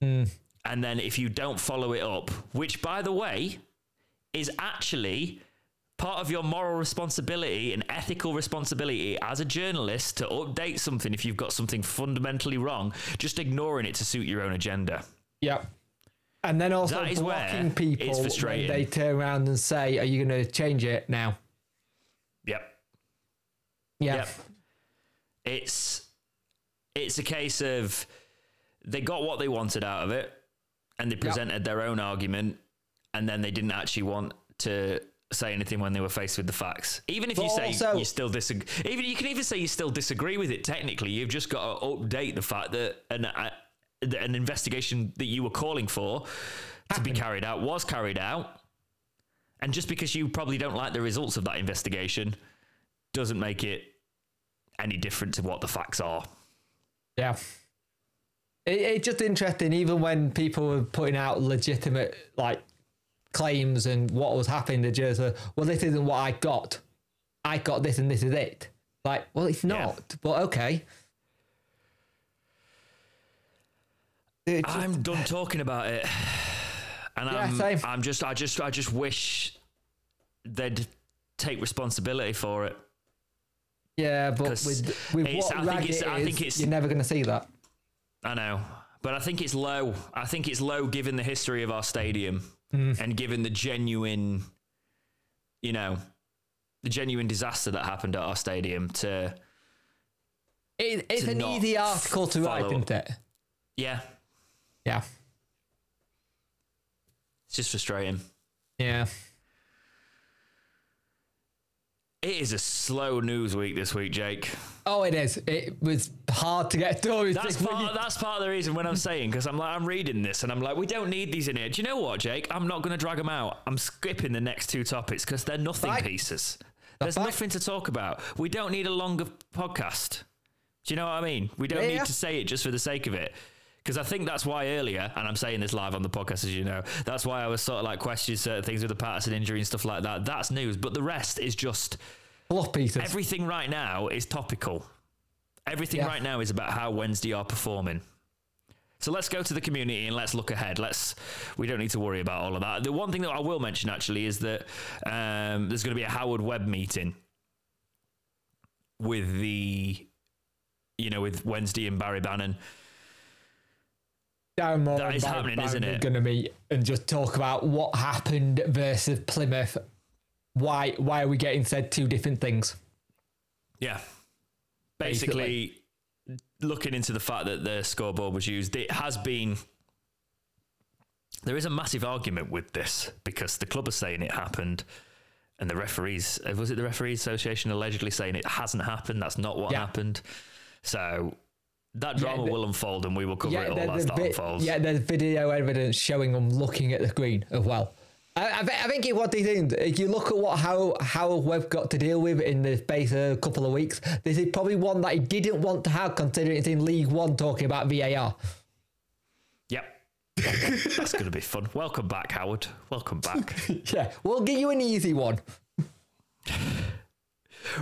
Hmm. and then if you don't follow it up, which by the way is actually part of your moral responsibility and ethical responsibility as a journalist to update something if you've got something fundamentally wrong, just ignoring it to suit your own agenda. Yep. And then also That is blocking it's people when frustrating. they turn around and say, "Are you going to change it now?" Yep. Yeah. Yep. It's it's a case of they got what they wanted out of it and they presented their own argument and then they didn't actually want to say anything when they were faced with the facts. Even if But you say also- you still disagree, even you can even say you still disagree with it technically, you've just got to update the fact that an uh, an investigation that you were calling for to be carried out was carried out. And just because you probably don't like the results of that investigation doesn't make it any different to what the facts are. Yeah. It, it's just interesting, even when people were putting out legitimate like claims and what was happening, they just uh, well, this isn't what I got. I got this and this is it. Like, well, it's Yeah. not, but okay. It just- I'm done talking about it, and Yeah, I'm, same. I'm just, I just, I just wish they'd take responsibility for it. yeah, but with with it's- what I think it's- I is, think it's- you're never going to see that. I know, but I think it's low. I think it's low given the history of our stadium Mm. and given the genuine, you know, the genuine disaster that happened at our stadium. To It, it's To an easy article to write, isn't it? yeah, Yeah, it's just frustrating. yeah. It is a slow news week this week, Jake. Oh, it is. It was hard to get through. That's part. That's part of the reason when I'm saying because I'm like I'm reading this and I'm like we don't need these in here. Do you know what, Jake? I'm not going to drag them out. I'm skipping the next two topics because they're nothing Fine. pieces. There's fine. nothing to talk about. We don't need a longer podcast. Do you know what I mean? We don't Yeah, need to say it just for the sake of it. Because I think that's why earlier, and I'm saying this live on the podcast, as you know, that's why I was sort of like questioning certain things with the Paterson injury and stuff like that. That's news, but the rest is just Fluff pieces. everything right now is topical. Everything Yeah. right now is about how Wednesday are performing. So let's go to the community and let's look ahead. Let's. We don't need to worry about all of that. The one thing that I will mention actually is that um, there's going to be a Howard Webb meeting with the, you know, with Wednesday and Barry Bannan. Darren Moore That is Barry happening, isn't it? Going to meet and just talk about what happened versus Plymouth. Why? Why are we getting said two different things? Yeah. Basically, looking into the fact that the scoreboard was used, it has been. There is a massive argument with this because the club are saying it happened, and the referees uh, was it the referees association allegedly saying it hasn't happened. That's not what Yeah. happened. So that drama the- will unfold, and we will cover it all as that vi- unfolds. yeah, there's video evidence showing them looking at the green as well. I, I, thi- I think it, what they think, if you look at what how how we've got to deal with in the space of a couple of weeks, this is probably one that he didn't want to have, considering it's in League One talking about VAR. Yep. That's going to be fun. Welcome back, Howard. Welcome back. yeah, we'll give you an easy one.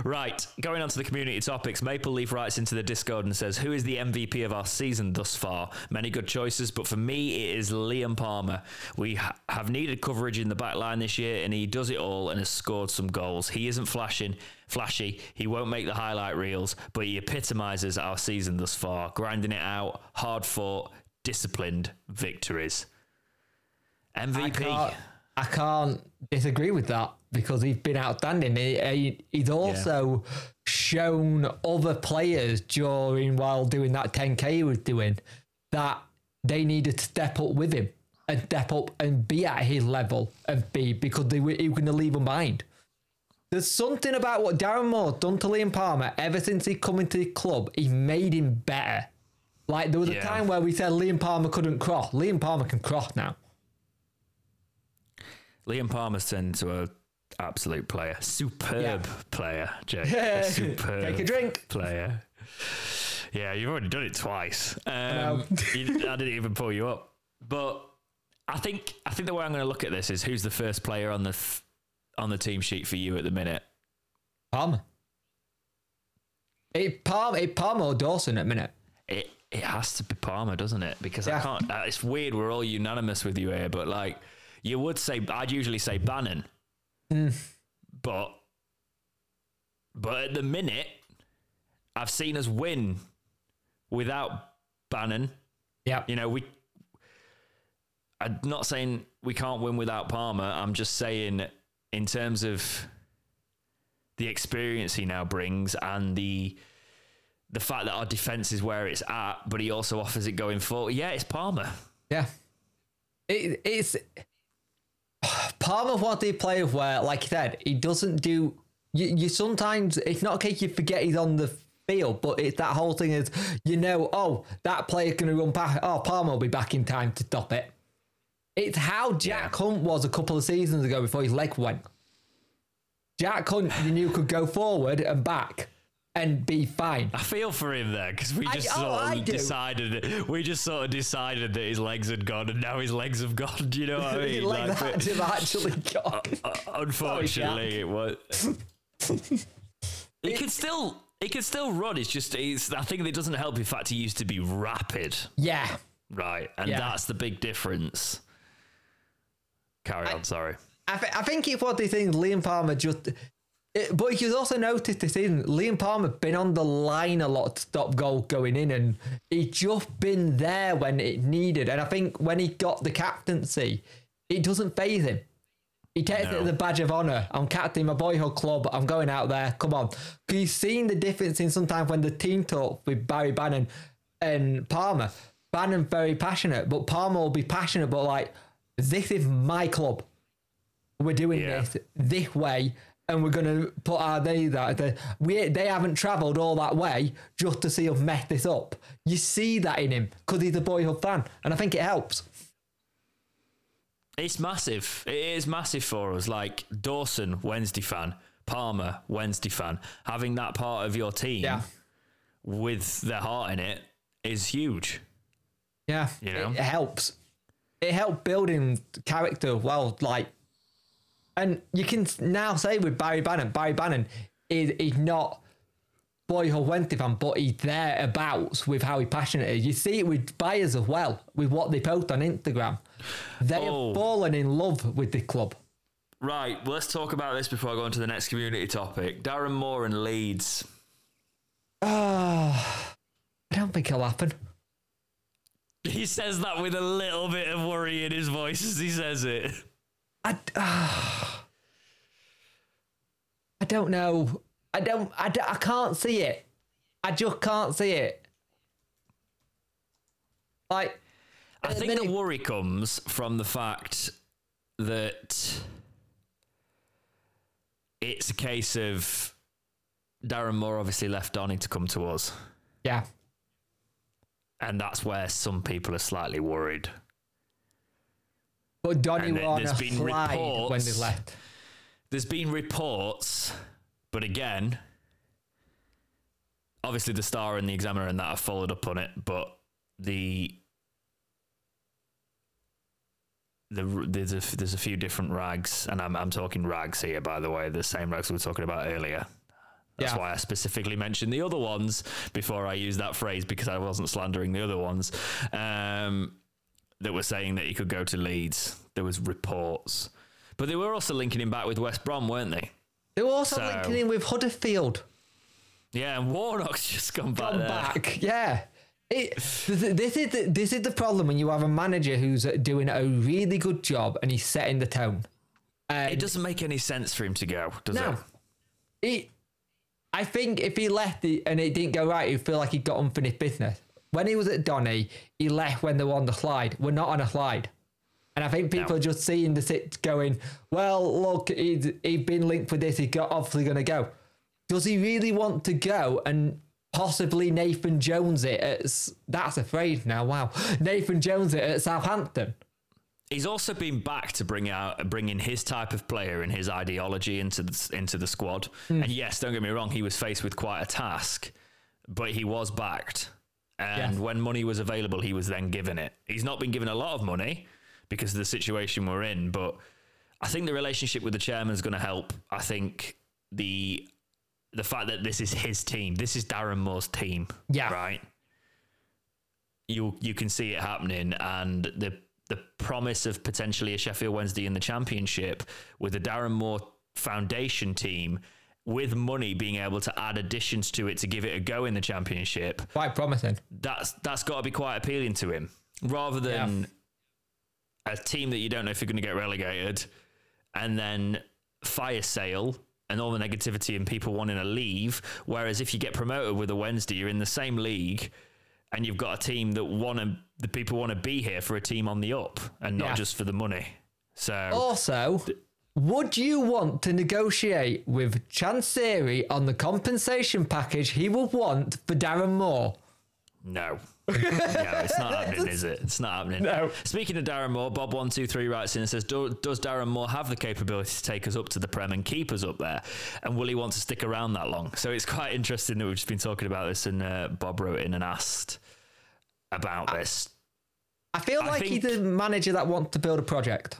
Right, going on to the community topics. Maple Leaf writes into the Discord and says, Who is the MVP of our season thus far? Many good choices, but for me, it is Liam Palmer. We ha- have needed coverage in the back line this year, and he does it all and has scored some goals. He isn't flashing, flashy, he won't make the highlight reels, but he epitomises our season thus far, grinding it out, hard fought, disciplined victories. I MVP. can't, I can't disagree with that because he's been outstanding. He, he- he's also shown other players during while doing that 10k he was doing that they needed to step up with him and step up and be at his level and be because they were, he was going to leave them behind. There's something about what Darren Moore done to Liam Palmer ever since he come into the club. He made him better. Like there was a time where we said Liam Palmer couldn't cross. Liam Palmer can cross now. Liam Palmer's turned into a absolute player, superb Yeah. player, Jay. Yeah. Superb Take a drink. player. Yeah, you've already done it twice. Um, you, I didn't even pull you up, but I think I think the way I'm going to look at this is who's the first player on the on the team sheet for you at the minute. Palmer. It Palmer, it Palmer or Dawson at minute. It it has to be Palmer, doesn't it? Because Yeah. I can't. Uh, it's weird. We're all unanimous with you here, but like you would say, I'd usually say Bannan, but but at the minute, I've seen us win without Bannan. Yeah. You know, we. I'm not saying we can't win without Palmer. I'm just saying, in terms of the experience he now brings and the the fact that our defense is where it's at, but he also offers it going forward. Yeah, it's Palmer. Yeah. It, it's Palmer what they play of where, like you said, he doesn't do. You, you sometimes it's not a case you forget he's on the field, but it's that whole thing is you know, oh, that player's going to run past. Oh, Palmer will be back in time to stop it. It's how Jack Hunt was a couple of seasons ago before his leg went. Jack Hunt, you knew could go forward and back and be fine. I feel for him there because we just oh, sort I of do. decided we just sort of decided that his legs had gone and now his legs have gone. Do you know what I mean? like Like, that have actually got. uh, unfortunately, Jack. it was. he could still he could still run. It's just it's, I think it doesn't help the fact he used to be rapid, Yeah. right? And Yeah. that's the big difference. Carry on. sorry. I, th- I think it's what they think Liam Palmer just. It, but you also noticed this season, Liam Palmer has been on the line a lot to stop goal going in, and he just been there when it needed. And I think when he got the captaincy, it doesn't phase him. He takes it as a badge of honour. I'm captain my boyhood club. I'm going out there. Come on. 'Cause He's seen the difference in sometimes when the team talk with Barry Bannan and Palmer. Bannan very passionate, but Palmer will be passionate, but like, this is my club. We're doing Yeah. this this way, and we're gonna put our days out. there. We they haven't travelled all that way just to see us mess this up. You see that in him because he's a boyhood fan, and I think it helps. It's massive. It is massive for us. Like Dawson, Wednesday fan. Palmer, Wednesday fan. Having that part of your team Yeah. with their heart in it is huge. Yeah, You know? it, it helps. It helped building character well. Like, and you can now say with Barry Bannan, Barry Bannan is is not boyhood fan, but he's thereabouts with how he passionate is. You see it with Byers as well, with what they post on Instagram. They Oh. have fallen in love with the club. Right, well, let's talk about this before I go on to the next community topic. Darren Moore and Leeds. Ah, I don't think it'll happen. He says that with a little bit of worry in his voice as he says it. I, ah. I don't know. I don't, I don't. I can't see it. I just can't see it. Like, I think then the worry comes from the fact that it's a case of Darren Moore obviously left Donny to come to us. yeah, And that's where some people are slightly worried. But Donny And were on a been when they reports- left. There's been reports, but again, obviously the Star and the Examiner and that have followed up on it, but the the there's a there's a few different rags, and I'm I'm talking rags here, by the way, the same rags we were talking about earlier. That's Yeah. why I specifically mentioned the other ones before I used that phrase because I wasn't slandering the other ones. Um, that were saying that he could go to Leeds. There was reports, but they were also linking him back with West Brom, weren't they? They were also So- linking him with Huddersfield. Yeah, and Warnock's just gone back Gone there. back, yeah. It, this is the, this is the problem when you have a manager who's doing a really good job and he's setting the tone. And It doesn't make any sense for him to go, does No. it? He, I think if he left it and it didn't go right, he'd feel like he'd got unfinished business. When he was at Donny, he left when they were on the slide. We're not on a slide. And I think people No. are just seeing the sit going, well, look, he's, he's been linked with this. He's got, obviously going to go. Does he really want to go and possibly Nathan Jones it at, that's a phrase now, wow. Nathan Jones it at Southampton. He's also been back to bring out bring in his type of player and his ideology into the, into the squad. Hmm. And yes, don't get me wrong, he was faced with quite a task, but he was backed. And Yeah. when money was available, he was then given it. He's not been given a lot of money because of the situation we're in, but I think the relationship with the chairman is going to help. I think the the fact that this is his team, this is Darren Moore's team, Yeah. right? you you can see it happening, and the the promise of potentially a Sheffield Wednesday in the Championship with a Darren Moore Foundation team with money being able to add additions to it to give it a go in the Championship. Quite promising. That's that's got to be quite appealing to him, rather than Yeah. a team that you don't know if you're going to get relegated, and then fire sale and all the negativity and people wanting to leave. Whereas if you get promoted with a Wednesday, you're in the same league, and you've got a team that want to the people want to be here for a team on the up and not Yeah. just for the money. So Also, would you want to negotiate with Chansiri on the compensation package he would want for Darren Moore? No. no, it's not happening, is it? It's not happening. No. Speaking of Darren Moore, Bob123 writes in and says, Do, Does Darren Moore have the capability to take us up to the Prem and keep us up there? And will he want to stick around that long? So it's quite interesting that we've just been talking about this, and uh, Bob wrote in and asked about this. I feel I like think- he's a manager that wants to build a project.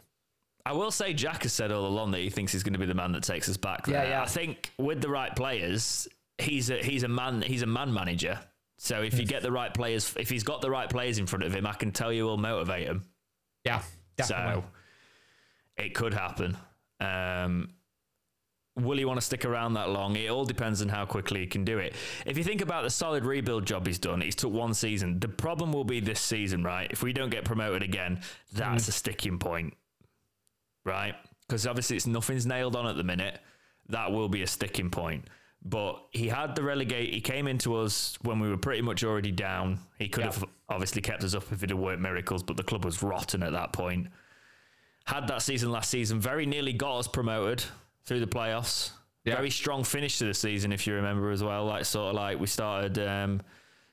I will say Jack has said all along that he thinks he's going to be the man that takes us back. Yeah, there. yeah. I think with the right players, he's a he's a man he's a man manager. So if you get the right players, if he's got the right players in front of him, I can tell you will motivate him. Yeah, definitely. So it could happen. Um, will he want to stick around that long? It all depends on how quickly he can do it. If you think about the solid rebuild job he's done, he's took one season. The problem will be this season, right? If we don't get promoted again, that's a sticking point, right? Because obviously it's nothing's nailed on at the minute. That will be a sticking point. But he had the relegate. He came into us when we were pretty much already down. He could Yeah. have obviously kept us up if it had worked miracles, but the club was rotten at that point had that season last season, very nearly got us promoted through the playoffs. Yeah. Very strong finish to the season, if you remember as well. Like sort of like we started um,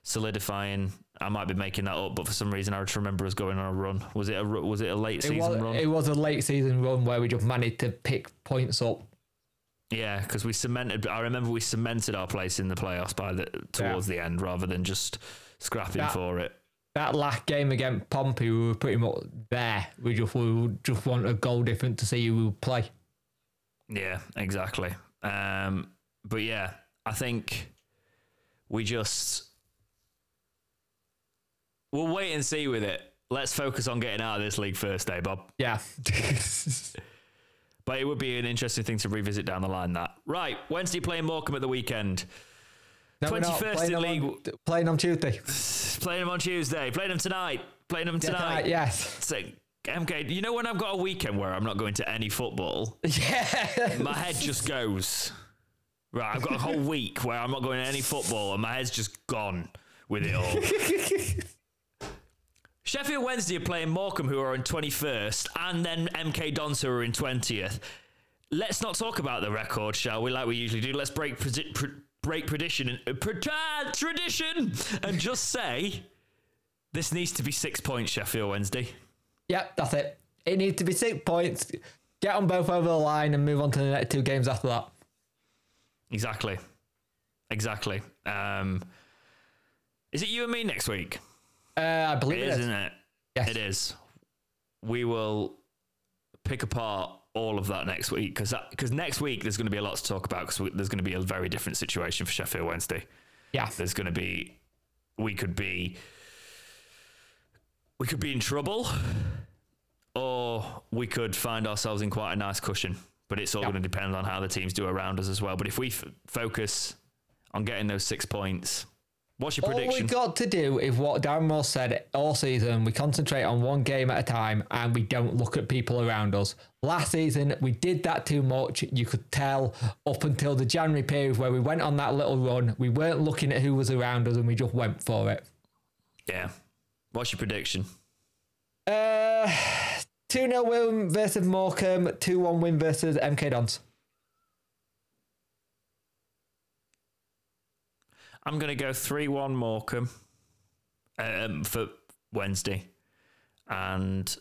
solidifying. I might be making that up, but for some reason I just remember us going on a run. Was it a was it a late It season was, run? it was a late season run where we just managed to pick points up. yeah, because we cemented. I remember we cemented our place in the playoffs by the towards the end, rather than just scrapping Yeah. for it. That last game against Pompey, we were pretty much there. We just we just want a goal different to see who would play. Yeah, exactly. Um, but yeah, I think we just we'll wait and see with it. Let's focus on getting out of this league first, eh, Bob? Yeah. But it would be an interesting thing to revisit down the line. That right, Wednesday playing Morecambe at the weekend, No, we're 21st in league. On, playing on Tuesday. playing them on Tuesday, playing them tonight, playing them tonight. Tonight, yes. So, MK, you know when I've got a weekend where I'm not going to any football, Yeah. my head just goes. Right, I've got a whole week where I'm not going to any football and my head's just gone with it all. Sheffield Wednesday are playing Morecambe, who are in 21st, and then MK Dons, who are in 20th. Let's not talk about the record, shall we, like we usually do. Let's break predi- pr- break tradition and uh, tradition and just say this needs to be six points, Sheffield Wednesday. Yep, that's it. It needs to be six points. Get on both over the line and move on to the next two games after that. Exactly. Exactly. Um, is it you and me next week? Uh, I believe It it is, is. isn't it? Yes. It is. We will pick apart all of that next week because because next week there's going to be a lot to talk about because there's going to be a very different situation for Sheffield Wednesday. Yeah. There's going to be we could be we could be in trouble or we could find ourselves in quite a nice cushion. But it's all Yeah. going to depend on how the teams do around us as well. But if we f- focus on getting those six points, what's your prediction? All we got to do is what Darren Moore said all season. We concentrate on one game at a time and we don't look at people around us. Last season, we did that too much. You could tell up until the January period where we went on that little run. We weren't looking at who was around us and we just went for it. yeah. What's your prediction? Uh, 2 0 win versus Morecambe, 2 1 win versus MK Dons. I'm going to go 3 1 Morecambe um, for Wednesday. And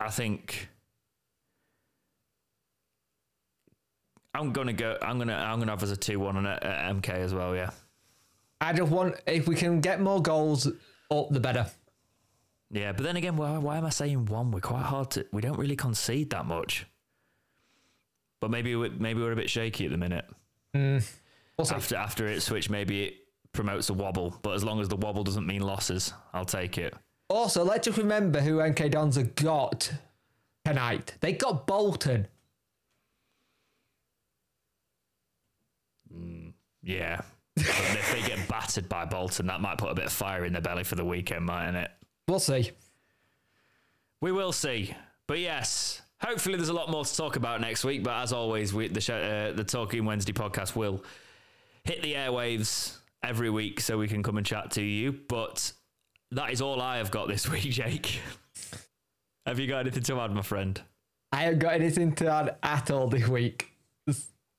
I think I'm going to go, I'm to, I'm to have as a 2 1 at, at MK as well, yeah. I just want, if we can get more goals up, the better. Yeah, but then again, why, why am I saying one? We're quite hard to, we don't really concede that much. But maybe we maybe we're a bit shaky at the minute. We'll see. After after it switch, maybe it promotes a wobble. But as long as the wobble doesn't mean losses, I'll take it. Also, let's just remember who MK Dons have got tonight. They got Bolton. Yeah. But if they get battered by Bolton, that might put a bit of fire in their belly for the weekend, mightn't it? We'll see. We will see. But yes, hopefully there's a lot more to talk about next week. But as always, we, the show, uh, the Talking Wednesday podcast will hit the airwaves every week so we can come and chat to you. But that is all I have got this week, Jake. have you got anything to add, my friend? I haven't got anything to add at all this week.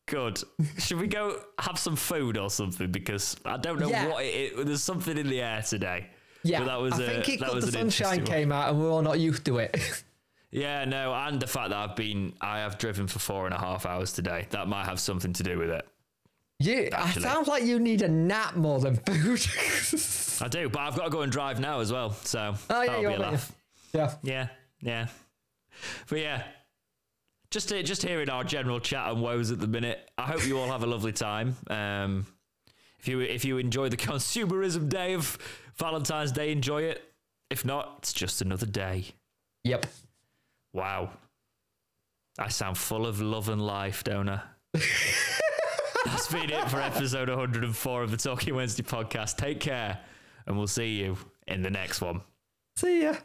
Good. Should we go have some food or something? Because I don't know Yeah. what it, it. There's something in the air today. Yeah, But that was I a- think it that was the sunshine one. came out and we're all not used to it. Yeah, no, and the fact that I've been, I have driven for four and a half hours today. That might have something to do with it. You, it Actually. sounds like you need a nap more than food. I do, but I've got to go and drive now as well. So Oh, yeah, that'll be a laugh. yeah. Yeah, yeah. But yeah, just to, just hearing our general chat and woes at the minute. I hope you all have a lovely time. Um, if you if you enjoy the consumerism day of Valentine's Day, enjoy it. If not, it's just another day. Yep. Wow. I sound full of love and life, don't I? That's been it for episode 104 of the Talking Wednesday podcast. Take care, and we'll see you in the next one. See ya.